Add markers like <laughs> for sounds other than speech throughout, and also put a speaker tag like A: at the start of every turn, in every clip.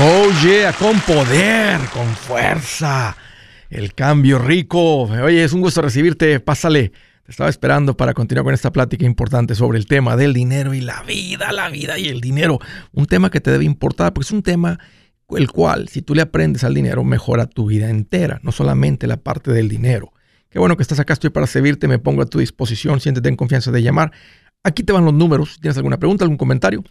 A: Oh yeah, con poder, con fuerza. El cambio rico. Oye, es un gusto recibirte. Pásale. Te estaba esperando para continuar con esta plática importante sobre el tema del dinero y la vida, la vida y el dinero. Un tema que te debe importar porque es un tema el cual, si tú le aprendes al dinero, mejora tu vida entera, no solamente la parte del dinero. Qué bueno que estás acá, estoy para servirte, me pongo a tu disposición, siéntete en confianza de llamar. Aquí te van los números. Si tienes alguna pregunta, algún comentario,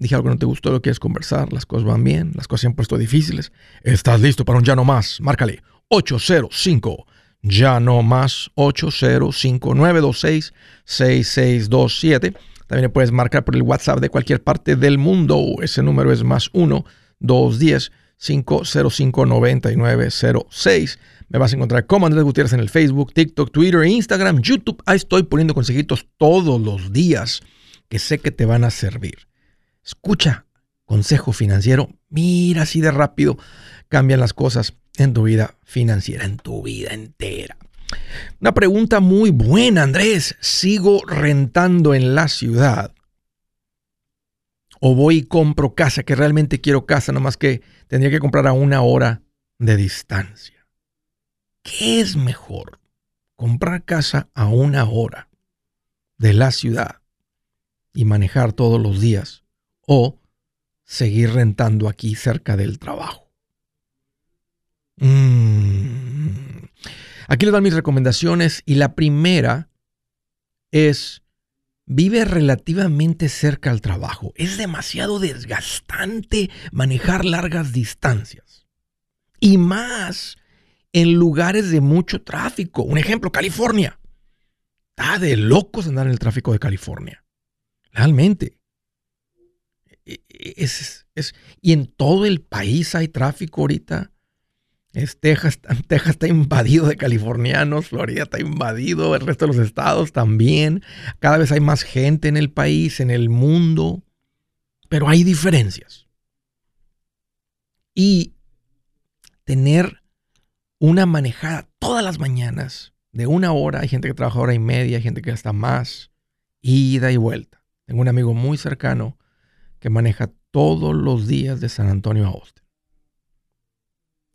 A: dije algo que no te gustó, lo quieres conversar, las cosas van bien, las cosas se han puesto difíciles. ¿Estás listo para un ya no más? Márcale 805 ya no más 805-926-6627. También puedes marcar por el WhatsApp de cualquier parte del mundo. Ese número es más 1-210-505-9906. Me vas a encontrar como Andrés Gutiérrez en el Facebook, TikTok, Twitter, Instagram, YouTube. Ahí estoy poniendo consejitos todos los días que sé que te van a servir. Escucha, consejo financiero, mira así de rápido cambian las cosas en tu vida financiera, en tu vida entera. Una pregunta muy buena, Andrés. ¿Sigo rentando en la ciudad? ¿O voy y compro casa, que realmente quiero casa, nomás que tendría que comprar a una hora de distancia? ¿Qué es mejor? ¿Comprar casa a una hora de la ciudad y manejar todos los días? ¿O seguir rentando aquí cerca del trabajo? Mm. Aquí les dan mis recomendaciones y la primera es vive relativamente cerca al trabajo. Es demasiado desgastante manejar largas distancias. Y más en lugares de mucho tráfico. Un ejemplo, California. Está de locos andar en el tráfico de California. Realmente. E, e, es, es, y en todo el país hay tráfico ahorita. Texas, <laughs> Texas está invadido de californianos, Florida está invadido, el resto de los estados también. Cada vez hay más gente en el país, en el mundo, pero hay diferencias. Y tener una manejada todas las mañanas de una hora, hay gente que trabaja hora y media, hay gente que hasta más, ida y vuelta. Tengo un amigo muy cercano que maneja todos los días de San Antonio a Austin.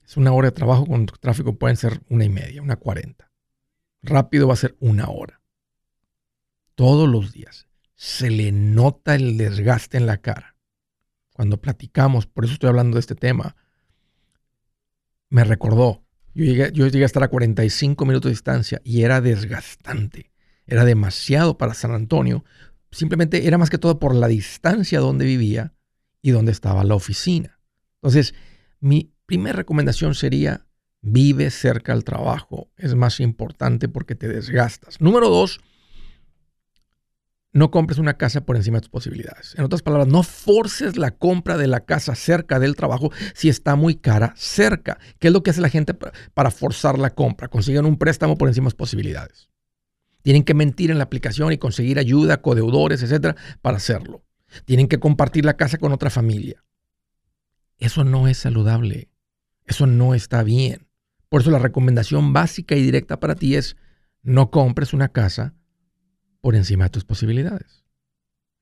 A: Es una hora de trabajo con tráfico pueden ser una y media, una cuarenta. Rápido va a ser una hora. Todos los días. Se le nota el desgaste en la cara. Cuando platicamos, por eso estoy hablando de este tema, me recordó. Yo llegué, yo llegué a estar a 45 minutos de distancia y era desgastante. Era demasiado para San Antonio. Simplemente era más que todo por la distancia donde vivía y donde estaba la oficina. Entonces, mi, primera recomendación sería vive cerca al trabajo. Es más importante porque te desgastas. Número dos, no compres una casa por encima de tus posibilidades. En otras palabras, no forces la compra de la casa cerca del trabajo si está muy cara cerca. ¿Qué es lo que hace la gente para forzar la compra? Consiguen un préstamo por encima de tus posibilidades. Tienen que mentir en la aplicación y conseguir ayuda, codeudores, etcétera, para hacerlo. Tienen que compartir la casa con otra familia. Eso no es saludable. Eso no está bien. Por eso la recomendación básica y directa para ti es no compres una casa por encima de tus posibilidades.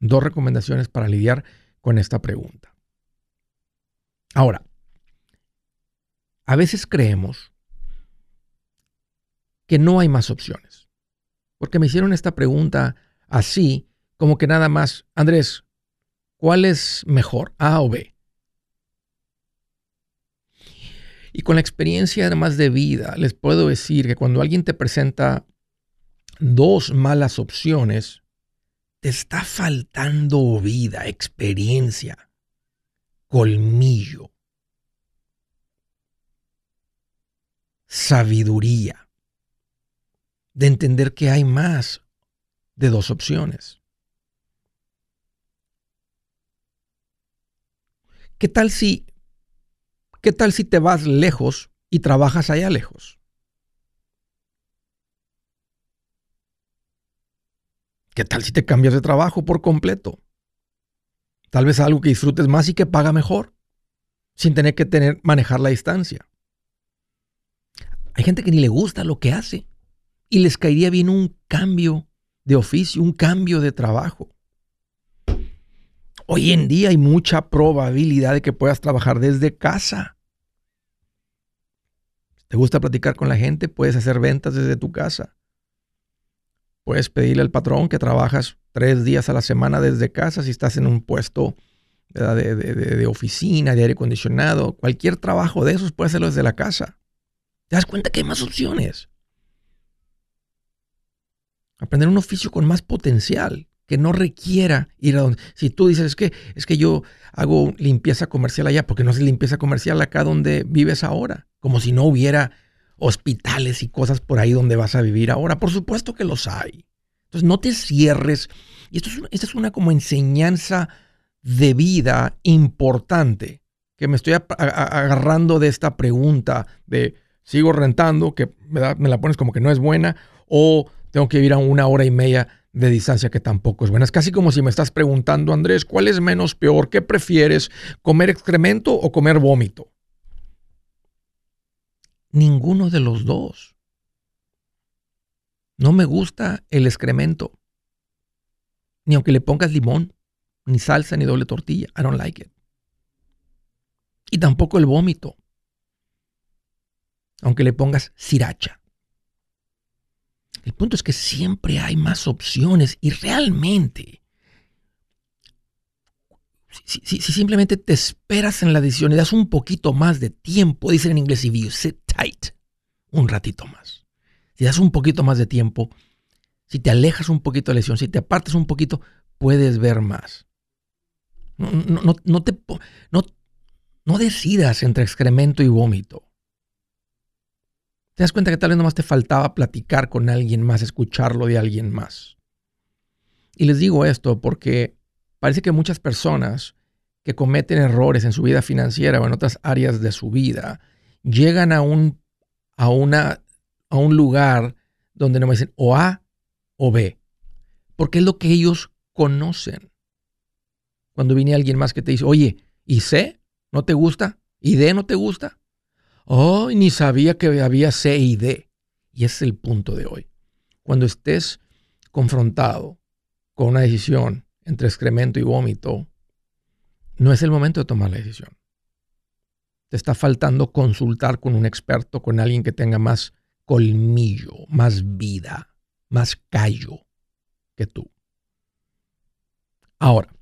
A: Dos recomendaciones para lidiar con esta pregunta. Ahora, a veces creemos que no hay más opciones. Porque me hicieron esta pregunta así, como que nada más, Andrés, ¿cuál es mejor, A o B? Y con la experiencia además de vida, les puedo decir que cuando alguien te presenta dos malas opciones, te está faltando vida, experiencia, colmillo, sabiduría, de entender que hay más de dos opciones. ¿Qué tal si ¿Qué tal si te vas lejos y trabajas allá lejos? ¿Qué tal si te cambias de trabajo por completo? Tal vez algo que disfrutes más y que paga mejor, sin tener que tener, manejar la distancia. Hay gente que ni le gusta lo que hace y les caería bien un cambio de oficio, un cambio de trabajo. Hoy en día hay mucha probabilidad de que puedas trabajar desde casa. ¿Te gusta platicar con la gente? Puedes hacer ventas desde tu casa. Puedes pedirle al patrón que trabajas tres días a la semana desde casa si estás en un puesto de, de, oficina, de aire acondicionado. Cualquier trabajo de esos puedes hacerlo desde la casa. ¿Te das cuenta que hay más opciones? Aprender un oficio con más potencial que no requiera ir a donde. Si tú dices, es que, es que yo hago limpieza comercial allá, porque no haces limpieza comercial acá donde vives ahora, como si no hubiera hospitales y cosas por ahí donde vas a vivir ahora. Por supuesto que los hay. Entonces no te cierres. Y esto es, es una como enseñanza de vida importante que me estoy agarrando de esta pregunta de sigo rentando, que me, me la pones como que no es buena, o tengo que ir a una hora y media de distancia que tampoco es buena. Es casi como si me estás preguntando, Andrés, ¿cuál es menos peor? ¿Qué prefieres? ¿Comer excremento o comer vómito? Ninguno de los dos. No me gusta el excremento. Ni aunque le pongas limón, ni salsa, ni doble tortilla. I don't like it. Y tampoco el vómito. Aunque le pongas sriracha. El punto es que siempre hay más opciones y realmente, si, simplemente te esperas en la decisión y das un poquito más de tiempo, dicen en inglés, if you sit tight, un ratito más. Si das un poquito más de tiempo, si te alejas un poquito de la decisión, si te apartas un poquito, puedes ver más. No, no, no, te, no, no decidas entre excremento y vómito. Te das cuenta que tal vez nomás te faltaba platicar con alguien más, escucharlo de alguien más. Y les digo esto porque parece que muchas personas que cometen errores en su vida financiera o en otras áreas de su vida llegan a un, a una, a un lugar donde no me dicen o A o B, porque es lo que ellos conocen. Cuando viene alguien más que te dice, oye, ¿y C? ¿No te gusta? ¿Y D no te gusta? Oh, ni sabía que había C y D. Y ese es el punto de hoy. Cuando estés confrontado con una decisión entre excremento y vómito, no es el momento de tomar la decisión. Te está faltando consultar con un experto, con alguien que tenga más colmillo, más vida, más callo que tú. Ahora,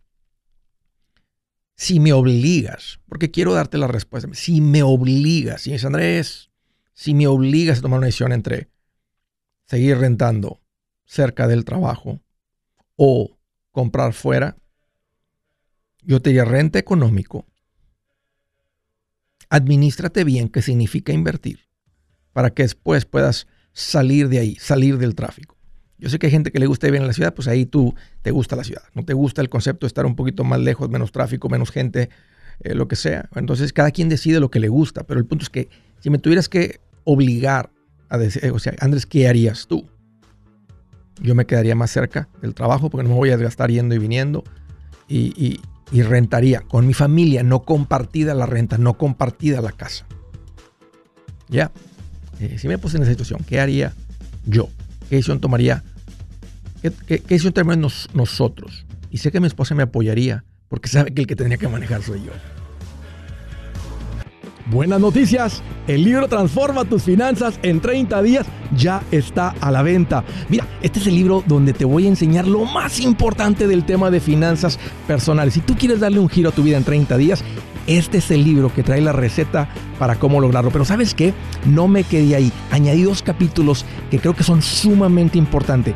A: si me obligas, porque quiero darte la respuesta, si me obligas, si es Andrés, si me obligas a tomar una decisión entre seguir rentando cerca del trabajo o comprar fuera, yo te diría renta económico. Administrate bien, que significa invertir, para que después puedas salir de ahí, salir del tráfico. Yo sé que hay gente que le gusta vivir en la ciudad, pues ahí tú te gusta la ciudad. No te gusta el concepto de estar un poquito más lejos, menos tráfico, menos gente, eh, lo que sea. Entonces cada quien decide lo que le gusta, pero el punto es que si me tuvieras que obligar a decir, o sea, Andrés, ¿qué harías tú? Yo me quedaría más cerca del trabajo porque no me voy a desgastar yendo y viniendo y, rentaría con mi familia, no compartida la renta, no compartida la casa. Ya, eh, si me puse en esa situación, ¿qué haría yo? ¿Qué decisión tomaría ¿Qué, qué, un término nosotros? Y sé que mi esposa me apoyaría porque sabe que el que tenía que manejar soy yo.
B: Buenas noticias, el libro Transforma tus finanzas en 30 días ya está a la venta. Mira, este es el libro donde te voy a enseñar lo más importante del tema de finanzas personales. Si tú quieres darle un giro a tu vida en 30 días, este es el libro que trae la receta para cómo lograrlo. Pero sabes qué, no me quedé ahí. Añadí dos capítulos que creo que son sumamente importantes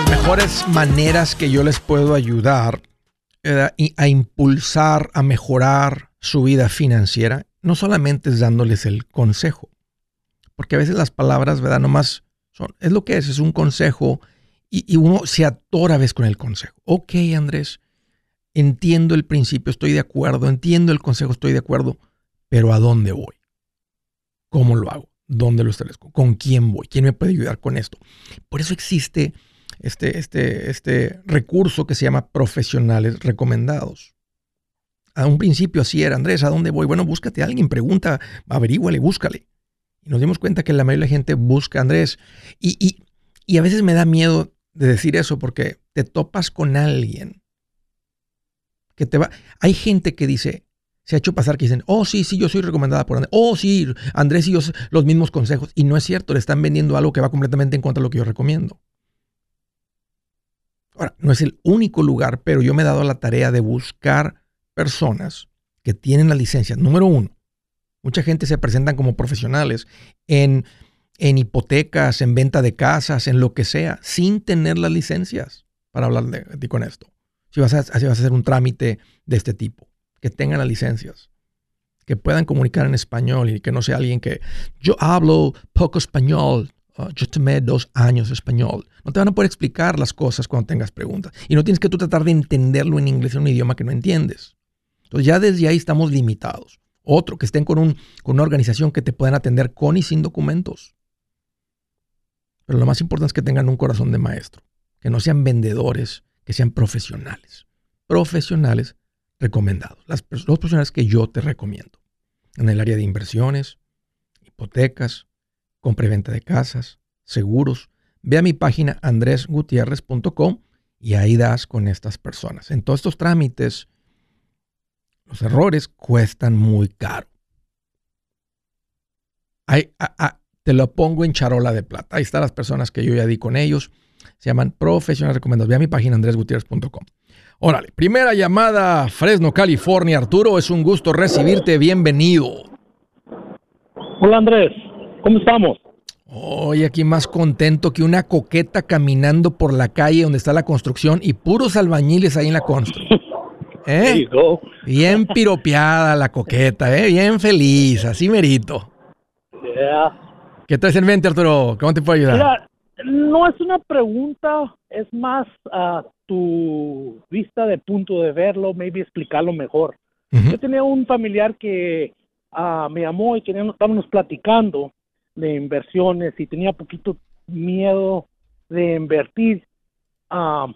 A: Las mejores maneras que yo les puedo ayudar eh, a impulsar, a mejorar su vida financiera, no solamente es dándoles el consejo, porque a veces las palabras, ¿verdad? Nomás son, es lo que es, es un consejo y, uno se atora a veces con el consejo. Ok, Andrés, entiendo el principio, estoy de acuerdo, entiendo el consejo, estoy de acuerdo, pero ¿a dónde voy? ¿Cómo lo hago? ¿Dónde lo establezco? ¿Con quién voy? ¿Quién me puede ayudar con esto? Por eso existe este, este, este recurso que se llama profesionales recomendados. A un principio así era, Andrés, ¿a dónde voy? Bueno, búscate a alguien, pregunta, averíguale, búscale. Y nos dimos cuenta que la mayoría de la gente busca Andrés. Y, y, y a veces me da miedo de decir eso porque te topas con alguien que te va. Hay gente que dice, se ha hecho pasar que dicen, oh, sí, sí, yo soy recomendada por Andrés. Oh, sí, Andrés y yo los mismos consejos. Y no es cierto, le están vendiendo algo que va completamente en contra de lo que yo recomiendo. Ahora, no es el único lugar, pero yo me he dado la tarea de buscar personas que tienen la licencia. Número uno, mucha gente se presentan como profesionales en, en hipotecas, en venta de casas, en lo que sea, sin tener las licencias para hablar de, ti con esto. Si vas, a, si vas a hacer un trámite de este tipo, que tengan las licencias, que puedan comunicar en español y que no sea alguien que yo hablo poco español, Ah, yo tomé dos años español. No te van a poder explicar las cosas cuando tengas preguntas. Y no tienes que tú tratar de entenderlo en inglés, en un idioma que no entiendes. Entonces ya desde ahí estamos limitados. Otro, que estén con, un, con una organización que te puedan atender con y sin documentos. Pero lo más importante es que tengan un corazón de maestro. Que no sean vendedores, que sean profesionales. Profesionales recomendados. Las, los profesionales que yo te recomiendo. En el área de inversiones, hipotecas, compra y venta de casas, seguros. Ve a mi página andresgutierrez.com y ahí das con estas personas. En todos estos trámites, los errores cuestan muy caro. Te lo pongo en charola de plata. Ahí están las personas que yo ya di con ellos. Se llaman profesionales recomendados. Ve a mi página andresgutierrez.com. Órale, primera llamada, Fresno, California. Arturo, es un gusto recibirte. Bienvenido.
C: Hola Andrés. ¿Cómo estamos?
A: Hoy aquí más contento que una coqueta caminando por la calle donde está la construcción y puros albañiles ahí en la construcción. ¿Eh? <laughs> Bien piropeada la coqueta, ¿eh? Bien feliz, así merito. ¿Qué traes en mente, Arturo? ¿Cómo te puedo ayudar?
C: Mira, no es una pregunta, es más a tu vista de punto de verlo, maybe explicarlo mejor. Yo tenía un familiar que uh, me llamó y queríamos, estábamos platicando de inversiones y tenía poquito miedo de invertir. Um,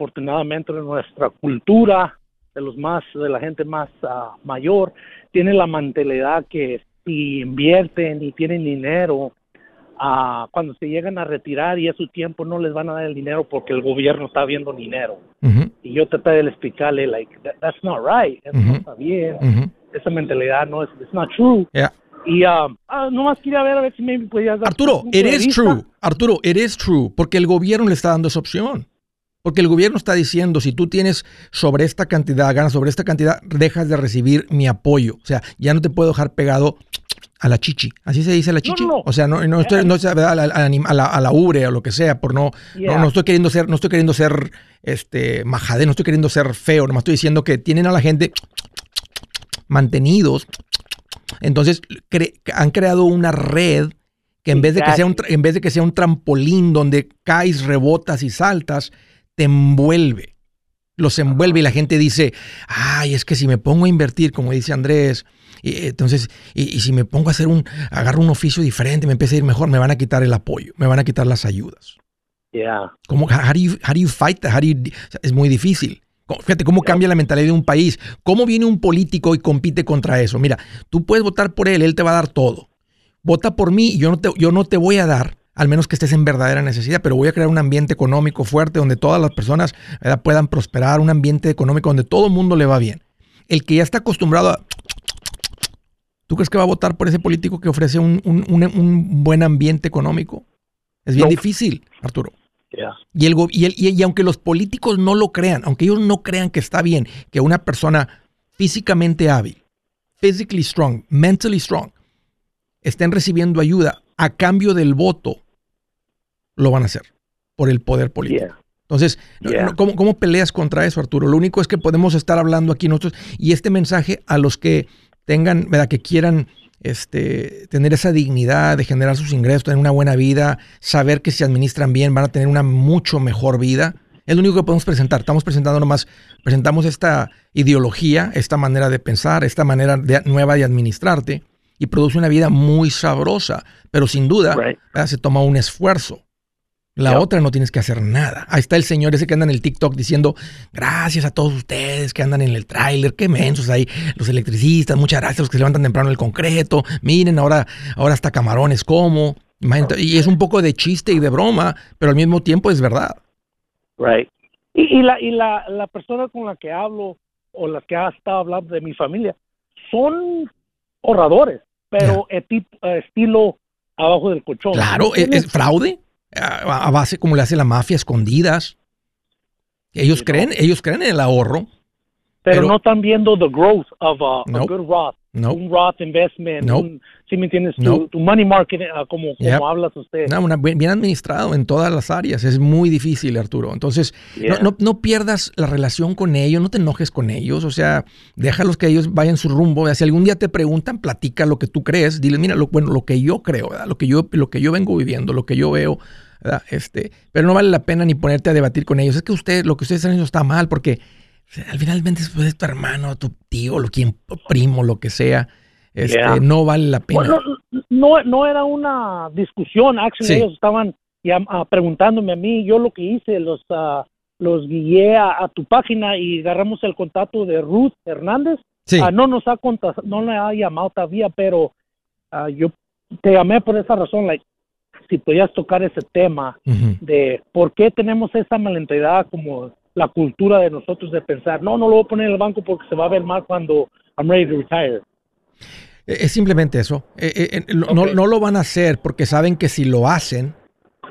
C: afortunadamente nuestra cultura de los más de la gente más ah, mayor tiene la mentalidad que si invierten y tienen dinero uh, cuando se llegan a retirar y a su tiempo no les van a dar el dinero porque el gobierno está viendo dinero. Y yo traté de explicarle like that's not right eso no está bien esa mentalidad no es it's not true y uh, nomás quería ver a ver si me podías dar.
A: Arturo, it is true. Arturo, it is true. Porque el gobierno le está dando esa opción. Porque el gobierno está diciendo, si tú tienes sobre esta cantidad, ganas sobre esta cantidad, dejas de recibir mi apoyo. O sea, ya no te puedo dejar pegado A la chichi. ¿Así se dice la chichi? O sea, no, no estoy, no, a, la, a, la, a la ubre o lo que sea, por no, no, estoy queriendo ser, no estoy queriendo ser este majade, no estoy queriendo ser feo, nomás estoy diciendo que tienen a la gente mantenidos. Entonces, han creado una red que en vez, de que sea un, en vez de que sea un trampolín donde caes, rebotas y saltas, te envuelve. Los envuelve y la gente dice, ay, es que si me pongo a invertir, como dice Andrés, y, entonces, y, si me pongo a hacer un, agarro un oficio diferente, me empieza a ir mejor, me van a quitar el apoyo, me van a quitar las ayudas.
C: Yeah.
A: ¿Cómo, how, do you, how do you fight es muy difícil. Fíjate cómo cambia la mentalidad de un país. ¿Cómo viene un político y compite contra eso? Mira, tú puedes votar por él, él te va a dar todo. Vota por mí y yo no te, yo no te voy a dar, al menos que estés en verdadera necesidad, pero voy a crear un ambiente económico fuerte donde todas las personas puedan prosperar, un ambiente económico donde todo el mundo le va bien. El que ya está acostumbrado a ¿Tú crees que va a votar por ese político que ofrece un, buen ambiente económico? Es bien difícil, Arturo. Y, el, y, aunque los políticos no lo crean, aunque ellos no crean que está bien que una persona físicamente hábil, physically strong, mentally strong, estén recibiendo ayuda a cambio del voto, lo van a hacer por el poder político. Entonces, ¿cómo, ¿cómo, peleas contra eso, Arturo? Lo único es que podemos estar hablando aquí nosotros y este mensaje a los que tengan, ¿verdad? Que quieran este, tener esa dignidad de generar sus ingresos, tener una buena vida, saber que si administran bien van a tener una mucho mejor vida. Es lo único que podemos presentar. Estamos presentando nomás, presentamos esta ideología, esta manera de pensar, esta manera nueva de administrarte y produce una vida muy sabrosa, pero sin duda se toma un esfuerzo. La otra no tienes que hacer nada. Ahí está el señor ese que anda en el TikTok diciendo, gracias a todos ustedes que andan en el tráiler, qué mensos ahí, los electricistas, muchas gracias a los que se levantan temprano en el concreto, miren, ahora, ahora hasta camarones como. Y es un poco de chiste y de broma, pero al mismo tiempo es verdad.
C: Right. Y, la, y la, la persona con la que hablo o las que ha estado hablando de mi familia son ahorradores, pero estilo abajo del colchón.
A: Claro, ¿es fraude? A base como le hace la mafia, escondidas. Ellos creen, ellos creen en el ahorro.
C: Pero, no están viendo the growth of a, good Roth. Un Roth investment. si me entiendes, tu, money market, ah, como, como hablas usted.
A: bien administrado en todas las áreas. Es muy difícil, Arturo. Entonces, no, no, pierdas la relación con ellos, no te enojes con ellos. O sea, déjalos que ellos vayan su rumbo. Si algún día te preguntan, platica lo que tú crees. Dile, mira, lo, bueno, lo que yo creo, lo que yo, lo que yo vengo viviendo, lo que yo veo. Este, pero no vale la pena ni ponerte a debatir con ellos. Es que usted, lo que ustedes están haciendo está mal porque al finalmente después es tu hermano, tu tío, lo quien primo, lo que sea. Este, no vale la pena.
C: no, no era una discusión, actually ellos estaban ya, ah, preguntándome a mí, yo lo que hice, los uh, los guié a, tu página y agarramos el contacto de Ruth Hernández. Ah, no nos ha contado, no le ha llamado todavía, pero yo te llamé por esa razón, like, si podías tocar ese tema de por qué tenemos esa malentendida como la cultura de nosotros de pensar, no, no lo voy a poner en el banco porque se va a ver mal cuando I'm ready to retire.
A: E, es simplemente eso. E, e, no, no, lo van a hacer porque saben que si lo hacen,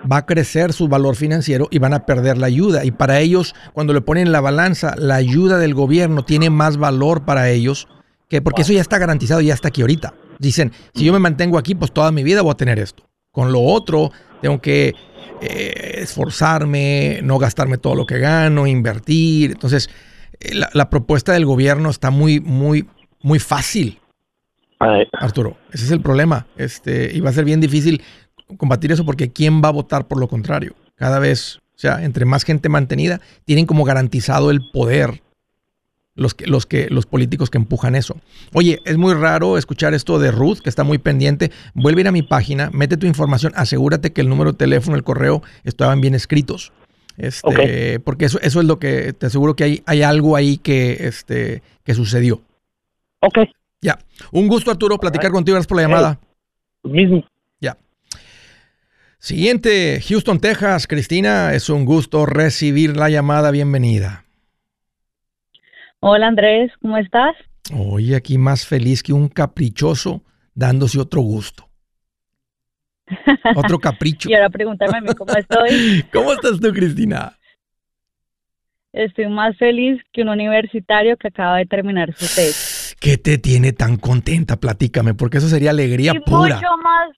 A: va a crecer su valor financiero y van a perder la ayuda. Y para ellos, cuando le ponen la balanza, la ayuda del gobierno tiene más valor para ellos que porque eso ya está garantizado, ya está aquí ahorita. Dicen, si yo me mantengo aquí, pues toda mi vida voy a tener esto. Con lo otro, tengo que eh, esforzarme, no gastarme todo lo que gano, invertir. Entonces, eh, la, propuesta del gobierno está muy, muy, muy fácil. Arturo, ese es el problema. Este, y va a ser bien difícil combatir eso porque ¿quién va a votar por lo contrario? Cada vez, o sea, entre más gente mantenida, tienen como garantizado el poder los que, los que, los políticos que empujan eso. Oye, es muy raro escuchar esto de Ruth, que está muy pendiente. Vuelve a ir a mi página, mete tu información, asegúrate que el número de teléfono, el correo estaban bien escritos. Este, porque eso, eso es lo que te aseguro que hay, hay algo ahí que, este, que sucedió.
C: Ok.
A: Ya. Un gusto, Arturo, platicar contigo. Gracias por la llamada.
C: mismo.
A: Ya. Siguiente, Houston, Texas. Cristina, es un gusto recibir la llamada. Bienvenida.
D: Hola Andrés, ¿cómo estás?
A: Hoy aquí más feliz que un caprichoso dándose otro gusto. Otro capricho. <laughs>
D: y ahora pregúntame a mí cómo estoy. <laughs>
A: ¿Cómo estás tú, Cristina?
D: Estoy más feliz que un universitario que acaba de terminar su tesis. <sighs>
A: ¿Qué te tiene tan contenta? Platícame, porque eso sería alegría
D: y
A: pura.
D: mucho más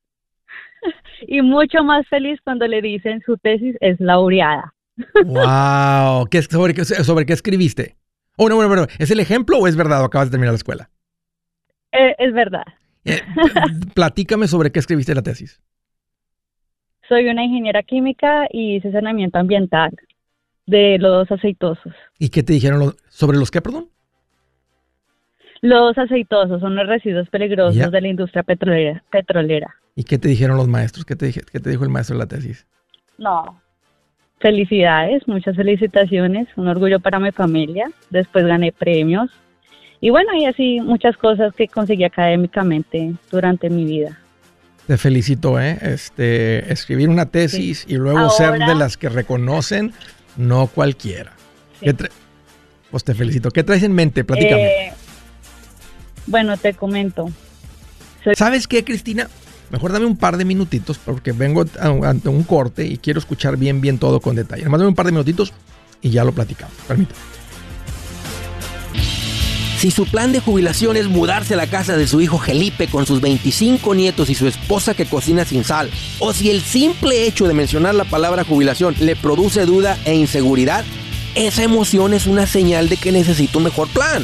D: <laughs> y mucho más feliz cuando le dicen su tesis es laureada.
A: Wow, ¿Qué, sobre, qué, ¿sobre qué escribiste? Oh, no, bueno, bueno, ¿es el ejemplo o es verdad o acabas de terminar la escuela?
D: Eh, es verdad.
A: Eh, <laughs> platícame sobre qué escribiste la tesis.
D: Soy una ingeniera química y hice saneamiento ambiental de lodos aceitosos.
A: ¿Y qué te dijeron los- sobre los qué, perdón?
D: Lodos aceitosos son los residuos peligrosos de la industria petrolera. petrolera.
A: ¿Y qué te dijeron los maestros? ¿Qué te, dije- qué te dijo el maestro de la tesis?
D: No. Felicidades, muchas felicitaciones, un orgullo para mi familia. Después gané premios. Y bueno, y así muchas cosas que conseguí académicamente durante mi vida.
A: Te felicito, ¿eh? Este, escribir una tesis y luego ser de las que reconocen, no cualquiera.
D: Sí.
A: ¿Qué tra- pues te felicito. ¿Qué traes en mente? Platícame.
D: Eh, bueno, te comento.
A: ¿Sabes qué, Cristina? Mejor dame un par de minutitos porque vengo ante un corte y quiero escuchar bien, bien todo con detalle. Nomás dame un par de minutitos y ya lo platicamos. Permítame.
E: Si su plan de jubilación es mudarse a la casa de su hijo Felipe con sus 25 nietos y su esposa que cocina sin sal, o si el simple hecho de mencionar la palabra jubilación le produce duda e inseguridad, esa emoción es una señal de que necesita un mejor plan.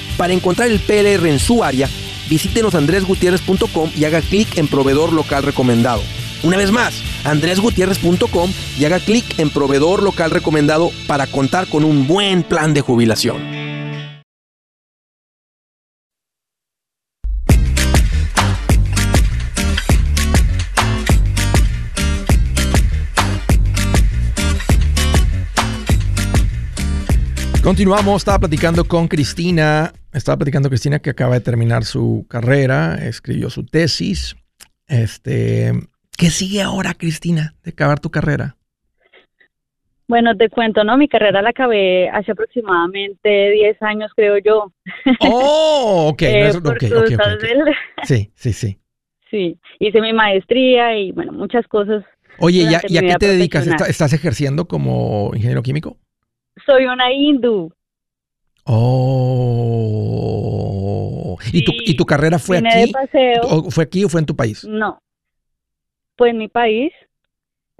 E: Para encontrar el PLR en su área, visítenos andresgutierrez.com y haga clic en proveedor local recomendado. Una vez más, andresgutierrez.com y haga clic en proveedor local recomendado para contar con un buen plan de jubilación.
A: Continuamos, estaba platicando con Cristina, estaba platicando Cristina que acaba de terminar su carrera, escribió su tesis. Este, ¿qué sigue ahora, Cristina, de acabar tu carrera?
D: Bueno, te cuento, ¿no? Mi carrera la acabé hace aproximadamente 10 años, creo yo.
A: Oh, ok, no <laughs>
D: Eh,
A: es- ok,
D: por
A: ok, ok,
D: cosas
A: ok.
D: del-
A: Sí, sí, sí.
D: Sí, hice mi maestría y, bueno, muchas cosas.
A: Oye, ¿ya,
D: Durante
A: ¿y a qué te dedicas?
D: profesional.
A: ¿Está- ¿Estás ejerciendo como ingeniero químico?
D: Soy una hindú.
A: Oh. ¿Y, tu, ¿Y tu carrera fue
D: Vine
A: aquí?
D: de paseo.
A: ¿O ¿Fue aquí o fue en tu país?
D: No. Fue en mi país.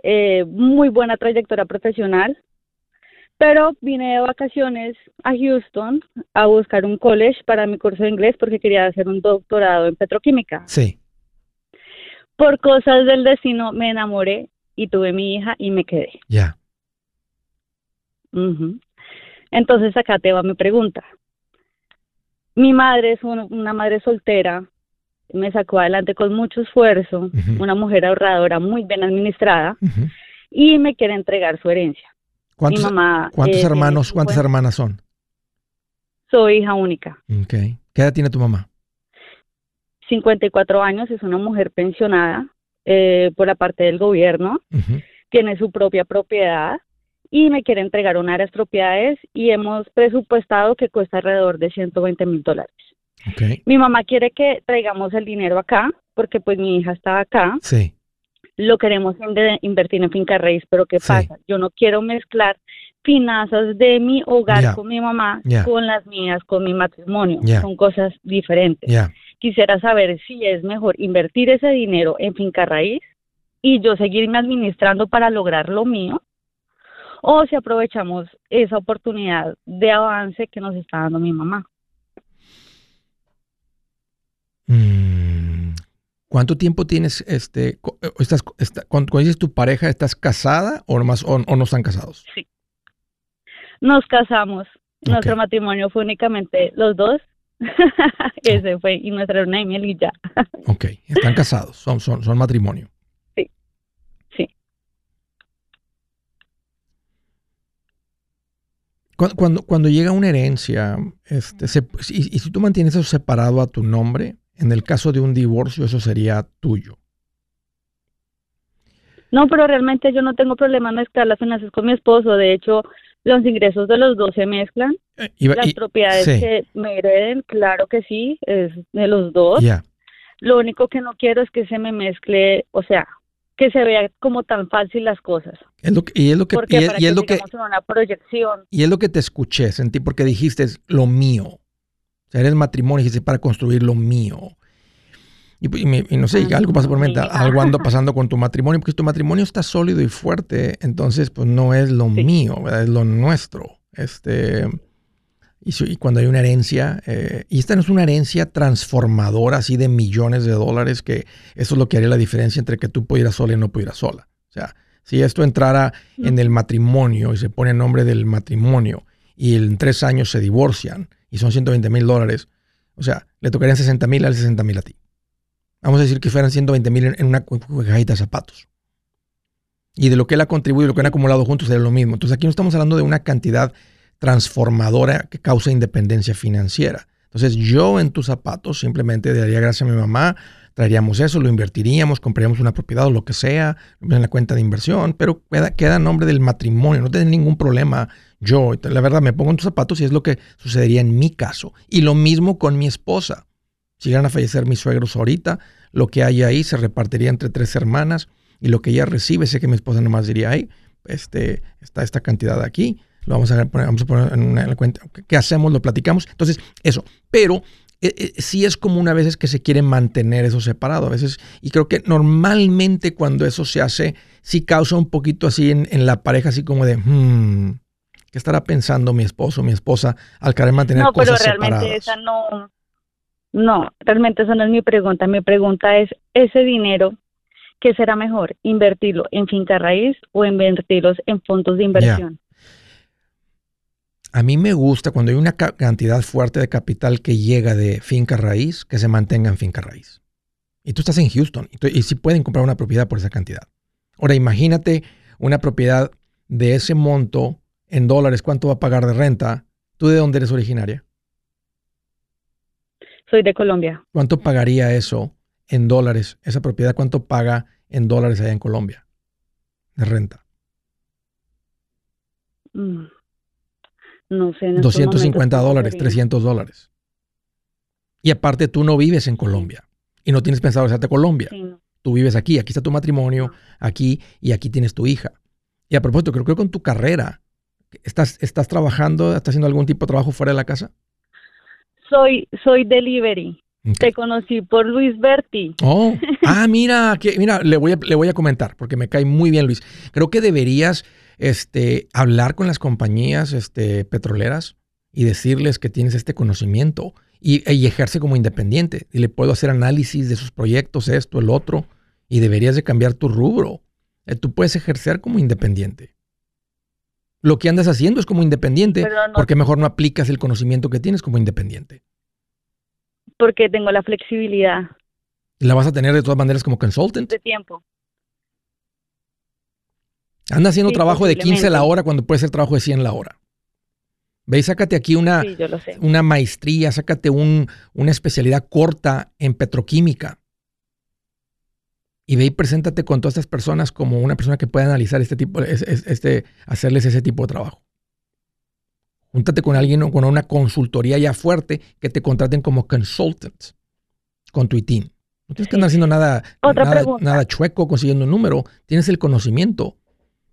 D: eh, muy buena trayectoria profesional. Pero vine de vacaciones a Houston a buscar un college para mi curso de inglés porque quería hacer un doctorado en petroquímica.
A: Sí.
D: Por cosas del destino me enamoré y tuve mi hija y me quedé.
A: Ya.
D: Ujú. Entonces acá te va mi pregunta. Mi madre es un- una madre soltera, me sacó adelante con mucho esfuerzo, una mujer ahorradora muy bien administrada y me quiere entregar su herencia.
A: ¿Cuántos,
D: mi mamá.
A: cuántos
D: eh,
A: hermanos, cuántas
D: 50
A: hermanas son?
D: Soy hija única.
A: ¿Qué edad tiene tu mamá?
D: 54 años, es una mujer pensionada eh, por la parte del gobierno, tiene su propia propiedad y me quiere entregar una de las propiedades y hemos presupuestado que cuesta alrededor de 120 mil dólares. Mi mamá quiere que traigamos el dinero acá porque pues mi hija está acá,
A: Sí.
D: lo queremos in- invertir en finca raíz, pero ¿qué
A: Sí.
D: pasa? Yo no quiero mezclar finanzas de mi hogar con mi mamá con las mías, con mi matrimonio. Son cosas diferentes. Quisiera saber si es mejor invertir ese dinero en finca raíz y yo seguirme administrando para lograr lo mío o si aprovechamos esa oportunidad de avance que nos está dando mi mamá.
A: Mm. ¿Cuánto tiempo tienes, este, eh, estás, está- cuando, dices tu pareja, ¿estás casada o, nomás, o, o no están casados?
D: Nos casamos. Nuestro matrimonio fue únicamente los dos. <laughs> Ese fue, y nuestra luna de miel y ya.
A: Ok, están casados, son, son, son matrimonio.
D: Sí. Sí.
A: Cuando, cuando, cuando llega una herencia, este, se- y, y si tú mantienes eso separado a tu nombre, En el caso de un divorcio, eso sería tuyo.
D: No, pero realmente yo no tengo problema en mezclar las finanzas con mi esposo. De hecho, los ingresos de los dos se mezclan. Eh, las propiedades que me hereden, claro que sí, es de los dos. Lo único que no quiero es que se me mezcle, o sea, que se vea como tan fácil las cosas.
A: Es lo que, y es lo que, y
D: es,
A: lo que
D: una proyección.
A: Y es lo que te escuché, sentí porque dijiste es lo mío. O sea, eres matrimonio, dijiste para construir lo mío. Y, no sé, algo pasa por mi mente, algo ando <laughs> pasando con tu matrimonio, porque tu matrimonio está sólido y fuerte, entonces pues no es lo mío, es lo nuestro. Este, y, cuando hay una herencia, eh, y esta no es una herencia transformadora así de millones de dólares, que eso es lo que haría la diferencia entre que tú pudieras sola y no pudieras sola. O sea, si esto entrara en el matrimonio y se pone el nombre del matrimonio y en tres años se divorcian y son 120 mil dólares, o sea, le tocarían 60 mil al 60 mil a ti. Vamos a decir que fueran 120 mil en una cajita de zapatos. Y de lo que él ha contribuido, lo que han acumulado juntos, sería lo mismo. Entonces aquí no estamos hablando de una cantidad transformadora que causa independencia financiera. Entonces yo en tus zapatos simplemente daría gracias a mi mamá, traeríamos eso, lo invertiríamos, compraríamos una propiedad o lo que sea en la cuenta de inversión, pero queda, queda nombre del matrimonio, no tiene ningún problema. Yo, la verdad, me pongo en tus zapatos y es lo que sucedería en mi caso. Y lo mismo con mi esposa. Si llegan a fallecer mis suegros ahorita, lo que hay ahí se repartiría entre tres hermanas y lo que ella recibe, sé que mi esposa nomás diría, ahí, este, está esta cantidad aquí, lo vamos a poner, vamos a poner en una cuenta. ¿Qué hacemos? Lo platicamos. Entonces, eso. Pero eh, eh, sí es como una veces que se quiere mantener eso separado. A veces, y creo que normalmente cuando eso se hace, sí causa un poquito así en, la pareja, así como de, hmm, ¿qué estará pensando mi esposo, mi esposa al querer mantener no, cosas separadas? No, pero realmente esa
D: no, no, realmente esa no es mi pregunta. Mi pregunta es, ese dinero, ¿qué será mejor? ¿Invertirlo en finca raíz o invertirlos en fondos de inversión?
A: A mí me gusta cuando hay una cantidad fuerte de capital que llega de finca raíz, que se mantenga en finca raíz. Y tú estás en Houston y, si pueden comprar una propiedad por esa cantidad. Ahora imagínate una propiedad de ese monto en dólares, ¿cuánto va a pagar de renta? ¿Tú de dónde eres originaria?
D: Soy de Colombia.
A: ¿Cuánto pagaría eso en dólares? Esa propiedad, ¿cuánto paga en dólares allá en Colombia de renta?
D: Mm. No sé.
A: 250 dólares, 300 dólares. Y aparte tú no vives en Colombia y no tienes pensado hacerte Colombia. Tú vives aquí, aquí está tu matrimonio, aquí y aquí tienes tu hija. Y a propósito, creo que con tu carrera, ¿estás, ¿estás trabajando, estás haciendo algún tipo de trabajo fuera de la casa?
D: Soy, soy delivery. Te conocí por Luis Berti.
A: Oh, <laughs> ah, mira, que, mira, le voy, a, le voy a comentar porque me cae muy bien Luis. Creo que deberías este, hablar con las compañías este, petroleras y decirles que tienes este conocimiento y, ejerce como independiente. Y le puedo hacer análisis de sus proyectos, esto, el otro, y deberías de cambiar tu rubro. Eh, tú puedes ejercer como independiente. Lo que andas haciendo es como independiente, porque mejor no aplicas el conocimiento que tienes como independiente.
D: Porque tengo la flexibilidad.
A: ¿La vas a tener de todas maneras como consultant?
D: De tiempo.
A: Anda haciendo trabajo de 15 la hora cuando puede ser trabajo de 100 la hora. Ve y sácate aquí una, una maestría, sácate un, una especialidad corta en petroquímica. Y ve y preséntate con todas estas personas como una persona que pueda analizar este tipo, este, hacerles ese tipo de trabajo. Júntate con alguien con una consultoría ya fuerte que te contraten como consultant con tu team. No tienes que andar haciendo nada, nada, nada, chueco consiguiendo un número. Tienes el conocimiento.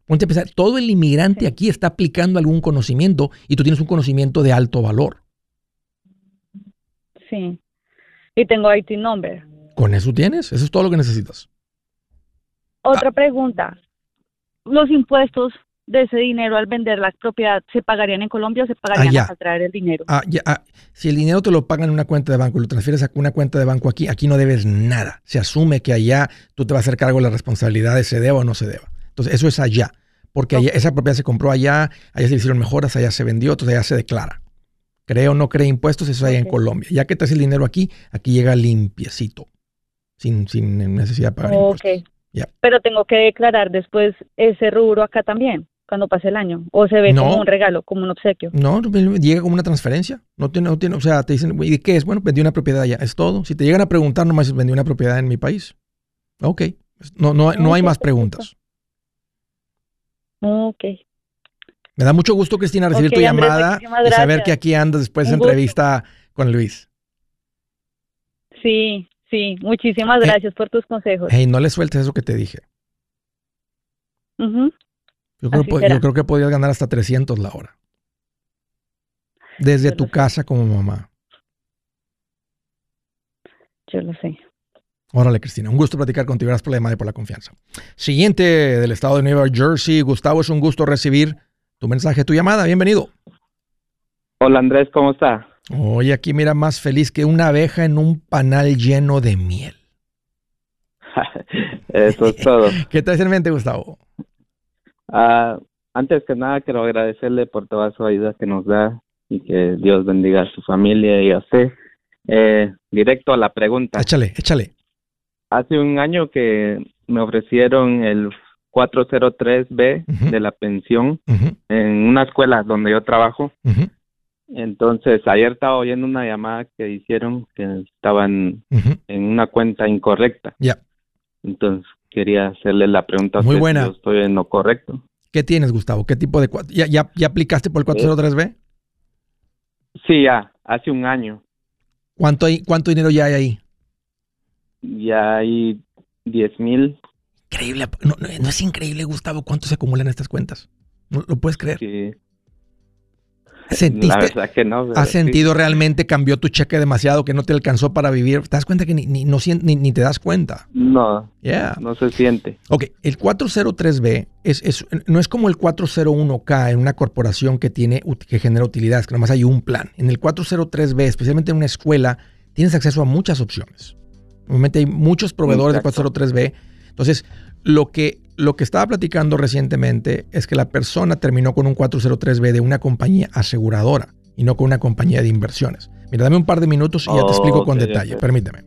A: Ponte a pensar, todo el inmigrante aquí está aplicando algún conocimiento y tú tienes un conocimiento de alto valor.
D: Sí. Y tengo IT number.
A: Con eso tienes, eso es todo lo que necesitas.
D: Otra pregunta. ¿Los impuestos de ese dinero al vender la propiedad se pagarían en Colombia o se pagarían al traer el dinero?
A: Ah, ya, ah, si el dinero te lo pagan en una cuenta de banco y lo transfieres a una cuenta de banco aquí, aquí no debes nada. Se asume que allá tú te vas a hacer cargo de la responsabilidad de se deba o no se deba. Entonces, eso es allá, porque esa propiedad se compró allá, allá se hicieron mejoras, allá se vendió, entonces allá se declara. Cree o no cree impuestos, eso es allá en Colombia. Ya que traes el dinero aquí, aquí llega limpiecito, sin, sin necesidad de pagar impuestos.
D: Pero tengo que declarar después ese rubro acá también. cuando pase el año? ¿O se ve como un regalo, como un obsequio?
A: No, llega como una transferencia. No tiene, no tiene, o sea, te dicen, ¿y qué es? Bueno, vendí una propiedad ya, es todo. Si te llegan a preguntar, nomás vendí una propiedad en mi país. Ok, no, no, no hay más preguntas.
D: Ok.
A: Me da mucho gusto, Cristina, recibir tu llamada y saber que aquí andas después de entrevista con Luis.
D: Sí, sí, muchísimas eh, gracias por tus consejos.
A: Hey, no le sueltes eso que te dije. yo, creo, que podías ganar hasta 300 la hora. Desde tu casa como mamá.
D: Yo lo sé.
A: Órale, Cristina. Un gusto platicar contigo. Gracias por la llamada y por la confianza. Siguiente del estado de Nueva Jersey. Gustavo, es un gusto recibir tu mensaje, tu llamada. Bienvenido.
F: Hola, Andrés. ¿Cómo está?
A: Oye, aquí mira más feliz que una abeja en un panal lleno de miel. <laughs>
F: Eso es todo. <laughs>
A: ¿Qué traes en mente, Gustavo?
F: Ah, antes que nada, quiero agradecerle por toda su ayuda que nos da y que Dios bendiga a su familia y a usted. Eh, directo a la pregunta.
A: Échale, échale.
F: Hace un año que me ofrecieron el 403B de la pensión en una escuela donde yo trabajo. Entonces, ayer estaba oyendo una llamada que hicieron que estaban en una cuenta incorrecta.
A: Ya.
F: Entonces, quería hacerle la pregunta.
A: Muy buena.
F: Si estoy en lo correcto.
A: ¿Qué tienes, Gustavo? ¿Qué tipo de... ¿Ya, ya, ya aplicaste por el 403B?
F: Sí, ya, hace un año.
A: ¿Cuánto, hay, ¿Cuánto dinero ya hay ahí?
F: Ya hay 10 mil.
A: Increíble. No, no, es increíble, Gustavo, cuánto se acumulan estas cuentas. ¿No lo puedes creer?
F: Sí.
A: ¿Sentiste, que no. ¿Has sentido realmente cambió tu cheque demasiado que no te alcanzó para vivir? ¿Te das cuenta que ni, ni, no, ni, ni te das cuenta?
F: No. No se siente.
A: Ok, el 403B es, es, no es como el 401K en una corporación que, tiene, que genera utilidades, que nomás hay un plan. En el 403B, especialmente en una escuela, tienes acceso a muchas opciones. Normalmente hay muchos proveedores de 403B. Entonces, lo que, lo que estaba platicando recientemente es que la persona terminó con un 403B de una compañía aseguradora y no con una compañía de inversiones. Mira, dame un par de minutos y ya te explico con detalle. Permíteme.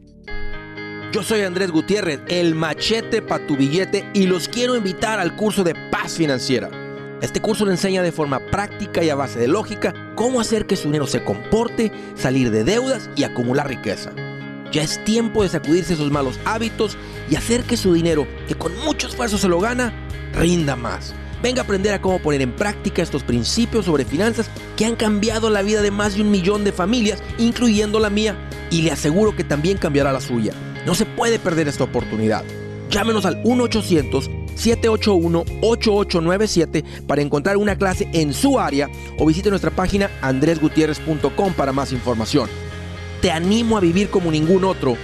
A: Yo soy Andrés Gutiérrez, el machete para tu billete y los quiero invitar al curso de paz financiera. Este curso le enseña de forma práctica y a base de lógica cómo hacer que su dinero se comporte, salir de deudas y acumular riqueza. Ya es tiempo de sacudirse esos malos hábitos y hacer que su dinero, que con mucho esfuerzo se lo gana, rinda más. Venga a aprender a cómo poner en práctica estos principios sobre finanzas que han cambiado la vida de más de un millón de familias, incluyendo la mía, y le aseguro que también cambiará la suya. No se puede perder esta oportunidad. Llámenos al 1-800-781-8897 para encontrar una clase en su área o visite nuestra página andresgutierrez.com para más información te animo a vivir como ningún otro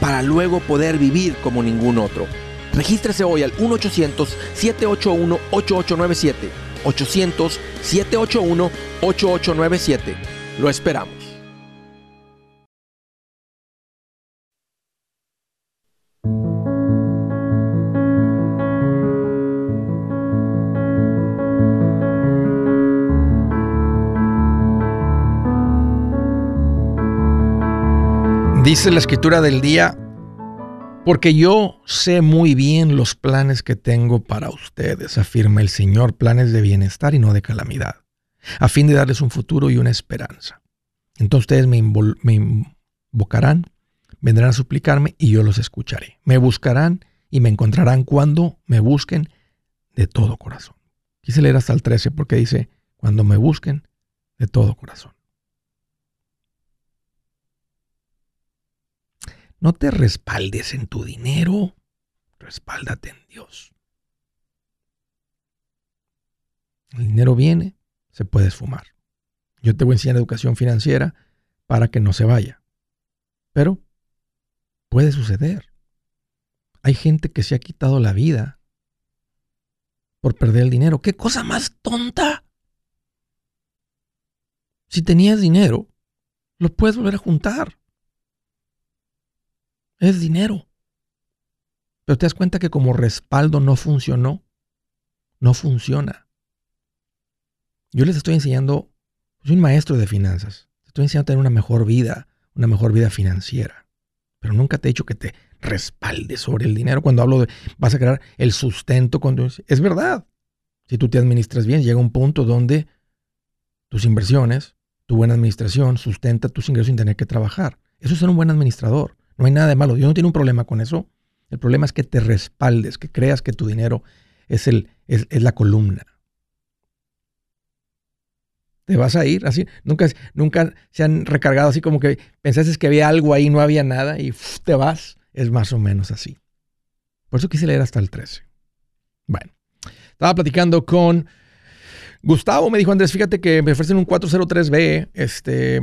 A: para luego poder vivir como ningún otro. Regístrese hoy al 1-800-781-8897. 800-781-8897. Lo esperamos. Dice la escritura del día, porque yo sé muy bien los planes que tengo para ustedes, afirma el Señor, planes de bienestar y no de calamidad, a fin de darles un futuro y una esperanza. Entonces ustedes me, invocarán, vendrán a suplicarme y yo los escucharé. Me buscarán y me encontrarán cuando me busquen de todo corazón. Quise leer hasta el 13 porque dice, cuando me busquen de todo corazón. No te respaldes en tu dinero, respáldate en Dios. El dinero viene, se puede esfumar. Yo te voy a enseñar educación financiera para que no se vaya. Pero puede suceder. Hay gente que se ha quitado la vida por perder el dinero. ¿Qué cosa más tonta? Si tenías dinero, lo puedes volver a juntar. Es dinero. Pero te das cuenta que como respaldo no funcionó. No funciona. Yo les estoy enseñando, soy un maestro de finanzas. Te estoy enseñando a tener una mejor vida, una mejor vida financiera. Pero nunca te he dicho que te respalde sobre el dinero cuando hablo de vas a crear el sustento. Cuando, es verdad. Si tú te administras bien, llega un punto donde tus inversiones, tu buena administración sustenta tus ingresos sin tener que trabajar. Eso es ser un buen administrador. No hay nada de malo. Yo no tengo un problema con eso. El problema es que te respaldes, que creas que tu dinero es, el, es, la columna. Te vas a ir así. Nunca, nunca se han recargado así como que pensaste que había algo ahí, no había nada y te vas. Es más o menos así. Por eso quise leer hasta el 13. Bueno, estaba platicando con Gustavo. Me dijo, Andrés, fíjate que me ofrecen un 403B. Este,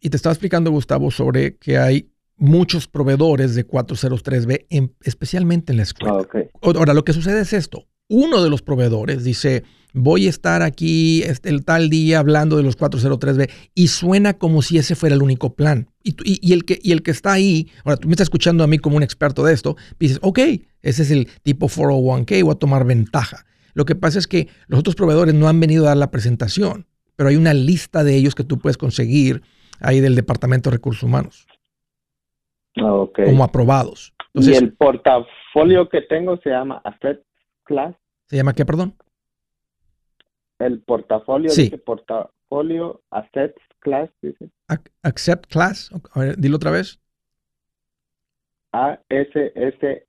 A: y te estaba explicando, Gustavo, sobre que hay muchos proveedores de 403B, especialmente en la escuela.
F: Ah,
A: Ahora, lo que sucede es esto. Uno de los proveedores dice, voy a estar aquí este, el tal día hablando de los 403B y suena como si ese fuera el único plan. Y, el, que, y el que está ahí, ahora tú me estás escuchando a mí como un experto de esto, dices, ok, ese es el tipo 401k, voy a tomar ventaja. Lo que pasa es que los otros proveedores no han venido a dar la presentación, pero hay una lista de ellos que tú puedes conseguir ahí del Departamento de Recursos Humanos.
F: Ah,
A: como aprobados.
F: y el portafolio que tengo se llama Asset Class.
A: ¿Se llama qué, perdón?
F: El portafolio
A: sí.
F: dice portafolio Asset Class, dice.
A: accept Class, a ver, dilo otra vez.
F: A-S-S-E-T.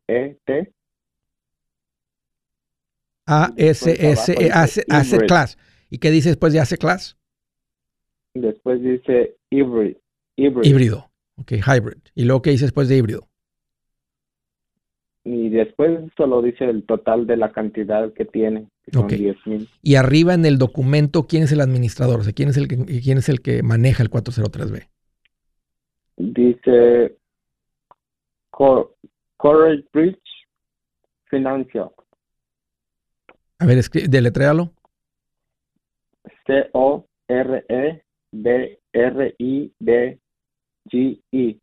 A: A-S-S-E, Asset Class. ¿Y qué dice después de Asset Class?
F: Después dice hybrid.
A: Híbrido. Ok, hybrid. ¿Y luego qué dice después de híbrido?
F: Y después solo dice el total de la cantidad que tiene, que son
A: Y arriba en el documento, ¿quién es el administrador? O sea, ¿quién es el que, quién es el que maneja el 403B?
F: Dice Coral Bridge Financial.
A: A ver, deletréalo.
F: C-O-R-E-B-R-I-D-G-E.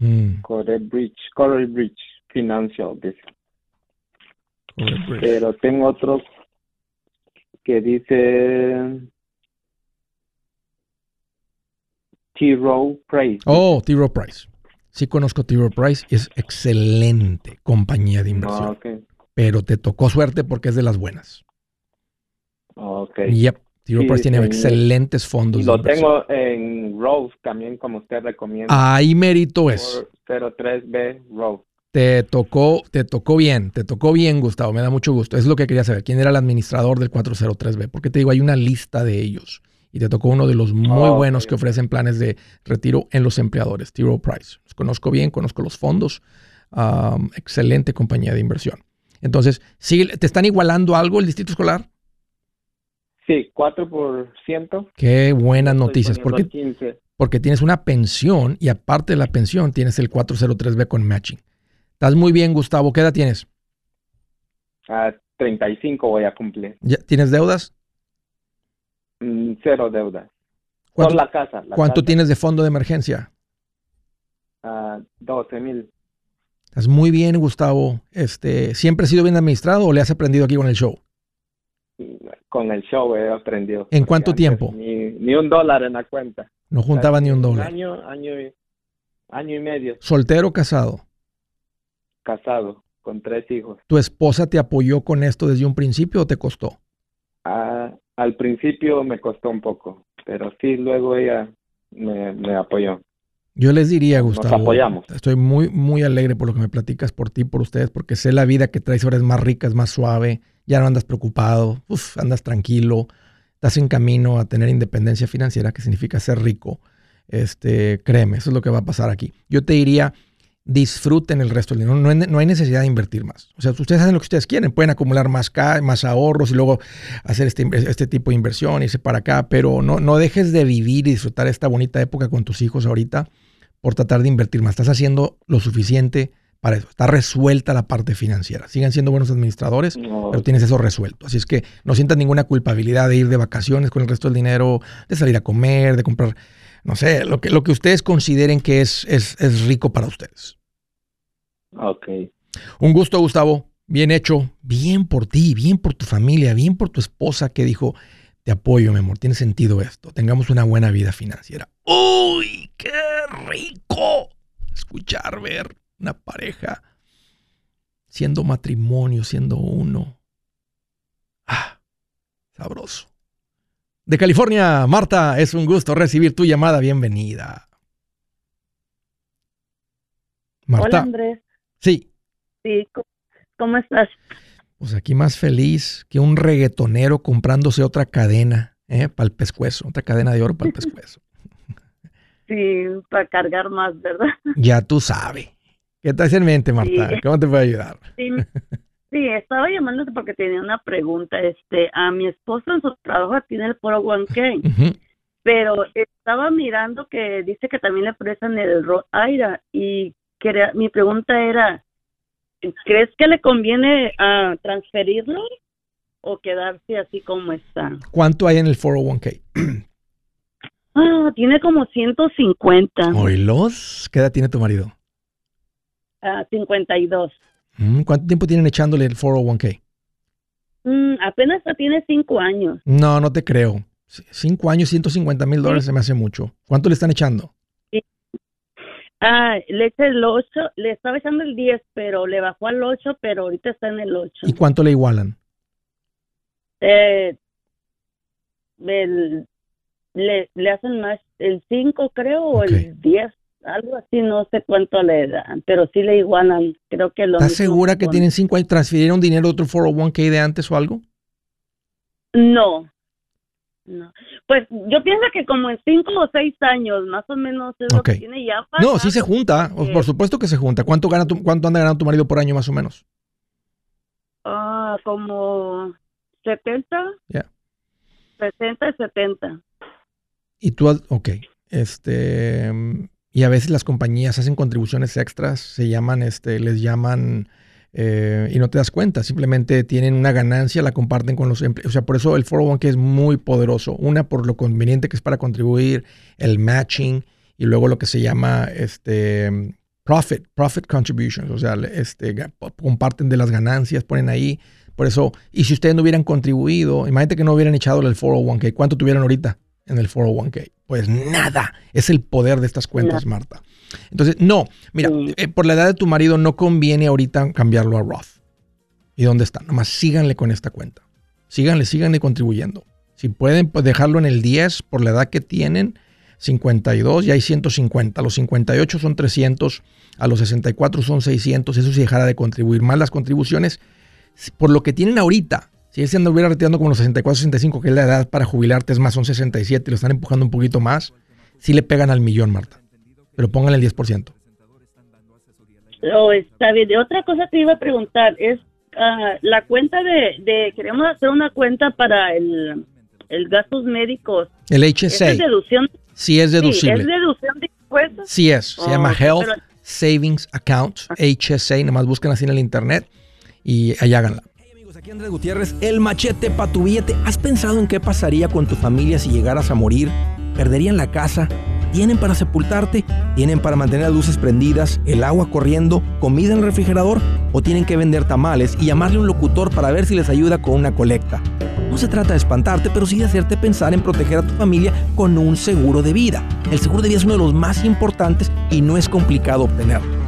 F: Mm. Coral Bridge, Coral Bridge Financial. Pero tengo otros que dice T. Rowe Price.
A: Oh, T. Rowe Price. Sí conozco T. Rowe Price y es excelente compañía de inversión. Ah, Pero te tocó suerte porque es de las buenas.
F: Ok.
A: Yep. T. Rowe Price tiene excelentes fondos.
F: Y lo tengo en Rose también, como usted recomienda.
A: Ahí mérito es.
F: 03B Rose.
A: Te tocó, te tocó bien, te tocó bien, Gustavo, me da mucho gusto. Es lo que quería saber. ¿Quién era el administrador del 403B? Porque te digo, hay una lista de ellos y te tocó uno de los muy buenos que ofrecen planes de retiro en los empleadores, T. Price. Los conozco bien, conozco los fondos. excelente compañía de inversión. Entonces, ¿te están igualando algo el distrito escolar?
F: Sí, 4%.
A: Qué buenas noticias. Porque, porque tienes una pensión y aparte de la pensión tienes el 403B con matching. Estás muy bien, Gustavo. ¿Qué edad tienes?
F: Ah, 35 voy a cumplir.
A: ¿Ya, ¿Tienes deudas?
F: Mm, cero deudas. ¿Cuánto, la casa.
A: ¿cuánto tienes de fondo de emergencia?
F: Uh, 12 mil.
A: Estás muy bien, Gustavo. Este, ¿Siempre has sido bien administrado o le has aprendido aquí con el show?
F: Con el show he aprendido.
A: ¿En cuánto tiempo?
F: Ni, un dólar en la cuenta.
A: No juntaba ni un dólar.
F: año, año, y, año y medio.
A: ¿Soltero o casado?
F: Casado, con tres hijos.
A: ¿Tu esposa te apoyó con esto desde un principio o te costó?
F: Ah, al principio me costó un poco, pero sí, luego ella me, apoyó.
A: Yo les diría, Gustavo,
F: Nos apoyamos.
A: estoy muy, muy alegre por lo que me platicas por ti, por ustedes, porque sé la vida que traes ahora es más rica, es más suave, ya no andas preocupado, andas tranquilo, estás en camino a tener independencia financiera, que significa ser rico. Este, créeme, eso es lo que va a pasar aquí. Yo te diría, disfruten el resto del dinero. No hay, necesidad de invertir más. O sea, ustedes hacen lo que ustedes quieren. Pueden acumular más, más ahorros y luego hacer este, este tipo de inversión, irse para acá, pero no, no dejes de vivir y disfrutar esta bonita época con tus hijos ahorita por tratar de invertir más. Estás haciendo lo suficiente para eso. Está resuelta la parte financiera. Sigan siendo buenos administradores, pero tienes eso resuelto. Así es que no sientas ninguna culpabilidad de ir de vacaciones con el resto del dinero, de salir a comer, de comprar, no sé, lo que, lo que ustedes consideren que es, es, es rico para ustedes.
F: Ok.
A: Un gusto, Gustavo. Bien hecho. Bien por ti, bien por tu familia, bien por tu esposa que dijo, te apoyo, mi amor, tiene sentido esto. Tengamos una buena vida financiera. ¡Uy, qué rico! Escuchar, ver una pareja siendo matrimonio, siendo uno. Ah, sabroso. De California, Marta, es un gusto recibir tu llamada. Bienvenida.
G: Marta. Hola, Andrés.
A: Sí.
G: Sí, ¿cómo estás?
A: Pues aquí más feliz que un reggaetonero comprándose otra cadena, ¿eh? Para el pescuezo, otra cadena de oro para el <laughs> pescuezo.
G: Sí, para cargar más, ¿verdad?
A: Ya tú sabes. ¿Qué hace en mente, Marta? ¿Cómo te puedo ayudar? <laughs>
G: Sí, sí, estaba llamándote porque tenía una pregunta. Este, a mi esposo en su trabajo tiene el 401k, pero estaba mirando que dice que también le prestan el Aira y mi pregunta era, ¿crees que le conviene uh, transferirlo o quedarse así como está?
A: ¿Cuánto hay en el 401k?
G: Ah, tiene como 150.
A: ¿Oilos? ¿Qué edad tiene tu marido?
G: Ah, 52.
A: Mm, ¿Cuánto tiempo tienen echándole el 401k?
G: Mm, apenas tiene 5 años.
A: No, no te creo. 5 años, 150 mil dólares se me hace mucho. ¿Cuánto le están echando?
G: Ah, le echa el 8, le estaba echando el 10, pero le bajó al 8, pero ahorita está en el 8.
A: ¿Y cuánto le igualan?
G: Eh, el le, le hacen más el 5 creo o el 10 algo así, no sé cuánto le dan, pero sí le igualan, creo que lo
A: ¿Estás segura que tienen 5 años? ¿Transfirieron dinero de otro 401k de antes o algo?
G: No, no. Pues yo pienso que como en 5 o 6 años, más o menos es lo que tiene ya.
A: no, sí se junta, por supuesto que se junta. ¿Cuánto, gana tu, ¿Cuánto anda ganando tu marido por año más o menos?
G: Ah, como 70.
A: Ya.
G: 60 y 70.
A: Y tú, ok, este, y a veces las compañías hacen contribuciones extras, se llaman, este, les llaman, eh, y no te das cuenta, simplemente tienen una ganancia, la comparten con los empleados. O sea, por eso el 401k es muy poderoso. Una, por lo conveniente que es para contribuir, el matching, y luego lo que se llama, este, profit, profit contributions, o sea, este, comparten de las ganancias, ponen ahí. Por eso, y si ustedes no hubieran contribuido, imagínate que no hubieran echado el 401k, ¿cuánto tuvieran ahorita? en el 401k? Pues nada. Es el poder de estas cuentas, Marta. Entonces, no, mira, eh, por la edad de tu marido no conviene ahorita cambiarlo a Roth. ¿Y dónde está? Nomás síganle con esta cuenta. Síganle, síganle contribuyendo. Si pueden pues, dejarlo en el 10 por la edad que tienen, 52 y hay 150. A los 58 son 300, a los 64 son 600. Eso si dejara de contribuir más las contribuciones. Por lo que tienen ahorita, si él se anduviera retirando como los 64, 65, que es la edad para jubilarte, es más, son 67 y lo están empujando un poquito más, sí le pegan al millón, Marta. Pero pónganle el 10%.
G: Oh, está bien. Otra cosa te iba a preguntar es ah, la cuenta de, queremos hacer una cuenta para el, el gastos médicos.
A: El HSA.
G: ¿Es deducción?
A: Sí, es deducible.
G: Sí, ¿Es deducción de impuestos?
A: Sí es. Se llama Health Savings Account, HSA. Nomás buscan así en el internet y ahí háganla. Aquí Andrés Gutiérrez, el machete para tu billete. ¿Has pensado en qué pasaría con tu familia si llegaras a morir? ¿Perderían la casa? ¿Tienen para sepultarte? ¿Tienen para mantener las luces prendidas, el agua corriendo, comida en el refrigerador? ¿O tienen que vender tamales y llamarle a un locutor para ver si les ayuda con una colecta? No se trata de espantarte, pero sí de hacerte pensar en proteger a tu familia con un seguro de vida. El seguro de vida es uno de los más importantes y no es complicado obtenerlo.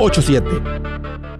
A: 87